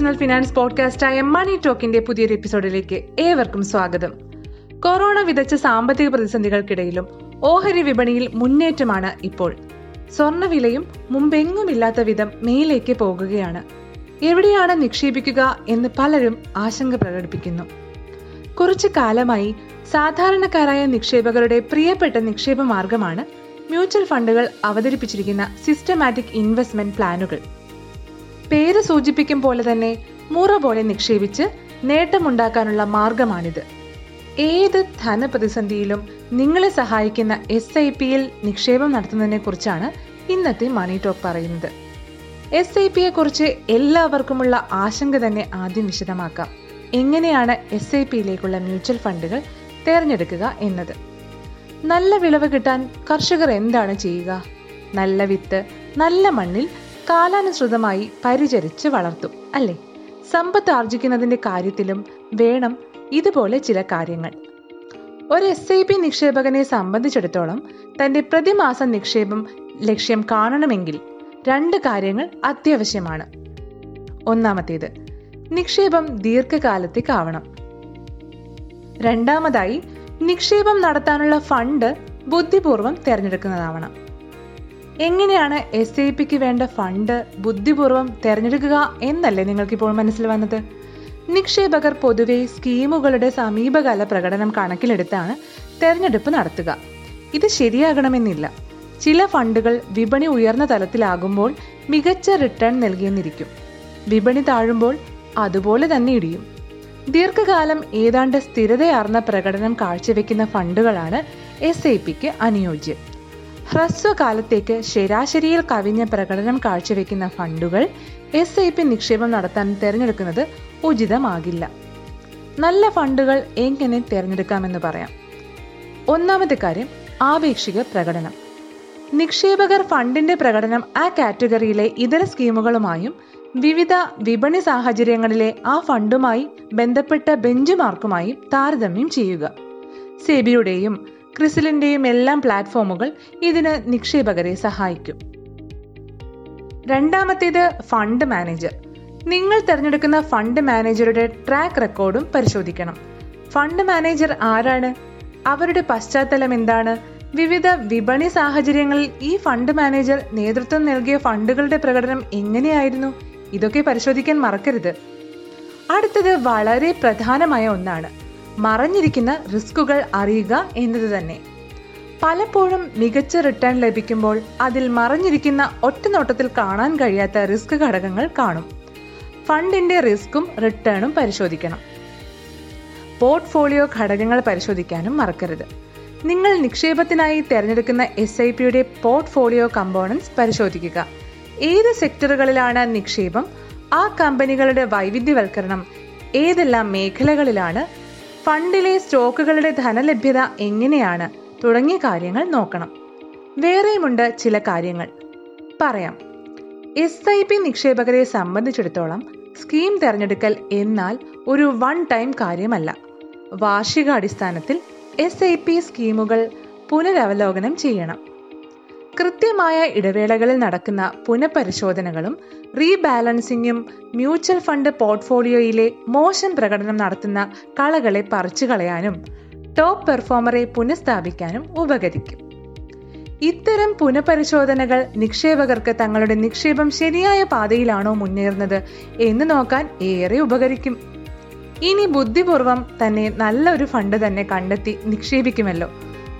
Personal finance പോഡ്കാസ്റ്റായ മണി ടോക്കിന്റെ പുതിയൊരു എപ്പിസോഡിലേക്ക് ഏവർക്കും സ്വാഗതം. കൊറോണ വിതച്ച സാമ്പത്തിക പ്രതിസന്ധികൾക്കിടയിലും ഓഹരി വിപണിയിൽ മുന്നേറ്റമാണ് ഇപ്പോൾ. സ്വർണവിലയും മുമ്പെങ്ങുമില്ലാത്ത വിധം മേലേക്ക് പോകുകയാണ്. എവിടെയാണ് നിക്ഷേപിക്കുക എന്ന് പലരും ആശങ്ക പ്രകടിപ്പിക്കുന്നു. കുറച്ചു കാലമായി സാധാരണക്കാരായ നിക്ഷേപകരുടെ പ്രിയപ്പെട്ട നിക്ഷേപ മാർഗമാണ് മ്യൂച്വൽ ഫണ്ടുകൾ അവതരിപ്പിച്ചിരിക്കുന്ന സിസ്റ്റമാറ്റിക് ഇൻവെസ്റ്റ്മെന്റ് പ്ലാനുകൾ. പേര് സൂചിപ്പിക്കും പോലെ തന്നെ മുറ പോലെ നിക്ഷേപിച്ച് നേട്ടമുണ്ടാക്കാനുള്ള മാർഗമാണിത്. ഏത് ധനപ്രതിസന്ധിയിലും നിങ്ങളെ സഹായിക്കുന്ന എസ് ഐ പിയിൽ നിക്ഷേപം നടത്തുന്നതിനെ കുറിച്ചാണ് ഇന്നത്തെ മണി ടോക്ക് പറയുന്നത്. എസ് ഐ പിയെ കുറിച്ച് എല്ലാവർക്കുമുള്ള ആശങ്ക തന്നെ ആദ്യം വിശദമാക്കാം. എങ്ങനെയാണ് എസ് ഐ പിയിലേക്കുള്ള മ്യൂച്വൽ ഫണ്ടുകൾ തിരഞ്ഞെടുക്കുക എന്നത്? നല്ല വിളവ് കിട്ടാൻ കർഷകർ എന്താണ് ചെയ്യുക? നല്ല വിത്ത് നല്ല മണ്ണിൽ കാലാനുസൃതമായി പരിചരിച്ച് വളർത്തും അല്ലേ? സമ്പത്ത് ആർജിക്കുന്നതിന്റെ കാര്യത്തിലും വേണം ഇതുപോലെ ചില കാര്യങ്ങൾ. ഒരു എസ് ഐ പി നിക്ഷേപകനെ സംബന്ധിച്ചിടത്തോളം തന്റെ പ്രതിമാസ നിക്ഷേപം ലക്ഷ്യം കാണണമെങ്കിൽ രണ്ട് കാര്യങ്ങൾ അത്യാവശ്യമാണ്. ഒന്നാമത്തേത് നിക്ഷേപം ദീർഘകാലത്തേക്കാവണം രണ്ടാമതായി നിക്ഷേപം നടത്താനുള്ള ഫണ്ട് ബുദ്ധിപൂർവം തിരഞ്ഞെടുക്കുന്നതാവണം. എങ്ങനെയാണ് എസ് ഐ പിക്ക് വേണ്ട ഫണ്ട് ബുദ്ധിപൂർവം തിരഞ്ഞെടുക്കുക എന്നല്ലേ നിങ്ങൾക്കിപ്പോൾ മനസ്സിൽ വന്നത്? നിക്ഷേപകർ പൊതുവെ സ്കീമുകളുടെ സമീപകാല പ്രകടനം കണക്കിലെടുത്താണ് തെരഞ്ഞെടുപ്പ് നടത്തുക. ഇത് ശരിയാകണമെന്നില്ല. ചില ഫണ്ടുകൾ വിപണി ഉയർന്ന തലത്തിലാകുമ്പോൾ മികച്ച റിട്ടേൺ നൽകിയെന്നിരിക്കും. വിപണി താഴുമ്പോൾ അതുപോലെ തന്നെ ഇടിയും. ദീർഘകാലം ഏതാണ്ട് സ്ഥിരതയാർന്ന പ്രകടനം കാഴ്ചവെക്കുന്ന ഫണ്ടുകളാണ് എസ് ഐ പിക്ക് അനുയോജ്യം. ഹ്രസ്വകാലത്തേക്ക് ശരാശരിയിൽ കവിഞ്ഞ പ്രകടനം കാഴ്ചവെക്കുന്ന ഫണ്ടുകൾ എസ് ഐ പി നിക്ഷേപം നടത്താൻ തിരഞ്ഞെടുക്കുന്നത് ഉചിതമാകില്ല. നല്ല ഫണ്ടുകൾ എങ്ങനെ തിരഞ്ഞെടുക്കാമെന്ന് പറയാം. ഒന്നാമത്തെ കാര്യം ആപേക്ഷിക പ്രകടനം. നിക്ഷേപകർ ഫണ്ടിന്റെ പ്രകടനം ആ കാറ്റഗറിയിലെ ഇതര സ്കീമുകളുമായും വിവിധ വിപണി സാഹചര്യങ്ങളിലെ ആ ഫണ്ടുമായി ബന്ധപ്പെട്ട ബെഞ്ച് മാർക്കുമായും താരതമ്യം ചെയ്യുക. സെബിയുടെയും ക്രിസിലിന്റെയും എല്ലാം പ്ലാറ്റ്ഫോമുകൾ ഇതിന് നിക്ഷേപകരെ സഹായിക്കും. രണ്ടാമത്തേത് ഫണ്ട് മാനേജർ. നിങ്ങൾ തിരഞ്ഞെടുക്കുന്ന ഫണ്ട് മാനേജറുടെ ട്രാക്ക് റെക്കോർഡും പരിശോധിക്കണം. ഫണ്ട് മാനേജർ ആരാണ്? അവരുടെ പശ്ചാത്തലം എന്താണ്? വിവിധ വിപണി സാഹചര്യങ്ങളിൽ ഈ ഫണ്ട് മാനേജർ നേതൃത്വം നൽകിയ ഫണ്ടുകളുടെ പ്രകടനം എങ്ങനെയായിരുന്നു? ഇതൊക്കെ പരിശോധിക്കാൻ മറക്കരുത്. അടുത്തത് വളരെ പ്രധാനമായ ഒന്നാണ്. മറഞ്ഞിരിക്കുന്ന റിസ്കുകൾ അറിയുക എന്നത് തന്നെ. പലപ്പോഴും മികച്ച റിട്ടേൺ ലഭിക്കുമ്പോൾ അതിൽ മറഞ്ഞിരിക്കുന്ന ഒറ്റനോട്ടത്തിൽ കാണാൻ കഴിയാത്ത റിസ്ക് ഘടകങ്ങൾ കാണും. ഫണ്ടിന്റെ റിസ്ക്കും റിട്ടേണും പരിശോധിക്കണം. പോർട്ട്ഫോളിയോ ഘടകങ്ങൾ പരിശോധിക്കാനും മറക്കരുത്. നിങ്ങൾ നിക്ഷേപത്തിനായി തിരഞ്ഞെടുക്കുന്ന എസ് ഐ പിയുടെ പോർട്ട്ഫോളിയോ കമ്പോണൻസ് പരിശോധിക്കുക. ഏത് സെക്ടറുകളിലാണ് നിക്ഷേപം? ആ കമ്പനികളുടെ വൈവിധ്യവൽക്കരണം ഏതെല്ലാം മേഖലകളിലാണ് ഫണ്ടിലെ സ്റ്റോക്കുകളുടെ ധനലഭ്യത എങ്ങനെയാണ്? തുടങ്ങിയ കാര്യങ്ങൾ നോക്കണം. വേറെയുമുണ്ട് ചില കാര്യങ്ങൾ. പറയാം. എസ് ഐ പി നിക്ഷേപകരെ സംബന്ധിച്ചിടത്തോളം സ്കീം തിരഞ്ഞെടുക്കൽ എന്നാൽ ഒരു വൺ ടൈം കാര്യമല്ല. വാർഷികാടിസ്ഥാനത്തിൽ എസ് ഐ പി സ്കീമുകൾ പുനരവലോകനം ചെയ്യണം. കൃത്യമായ ഇടവേളകളിൽ നടക്കുന്ന പുനഃപരിശോധനകളും റീബാലൻസിംഗും മ്യൂച്വൽ ഫണ്ട് പോർട്ട്ഫോളിയോയിലെ മോശം പ്രകടനം നടത്തുന്ന കളകളെ പറിച്ചു കളയാനും ടോപ്പ് പെർഫോമറെ പുനഃസ്ഥാപിക്കാനും ഉപകരിക്കും. ഇത്തരം പുനഃപരിശോധനകൾ നിക്ഷേപകർക്ക് തങ്ങളുടെ നിക്ഷേപം ശരിയായ പാതയിലാണോ മുന്നേറുന്നത് എന്ന് നോക്കാൻ ഏറെ ഉപകരിക്കും. ഇനി ബുദ്ധിപൂർവം തന്നെ നല്ലൊരു ഫണ്ട് തന്നെ കണ്ടെത്തി നിക്ഷേപിക്കുമല്ലോ.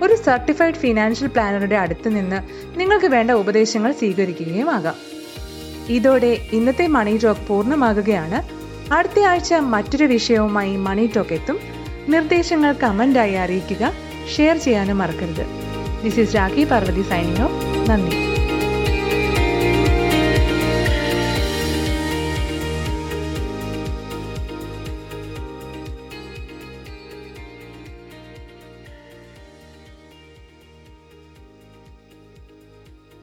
ഒരു സർട്ടിഫൈഡ് ഫിനാൻഷ്യൽ പ്ലാനറുടെ അടുത്ത് നിന്ന് നിങ്ങൾക്ക് വേണ്ട ഉപദേശങ്ങൾ സ്വീകരിക്കുകയും ആകാം. ഇതോടെ ഇന്നത്തെ മണി ടോക്ക് പൂർണമാകുകയാണ്. അടുത്ത ആഴ്ച മറ്റൊരു വിഷയവുമായി മണി ടോക്ക് എത്തും. നിർദ്ദേശങ്ങൾ കമന്റായി അറിയിക്കുക ഷെയർ ചെയ്യാനും മറക്കരുത്. This is Rakhi Parvathi signing off നന്ദി.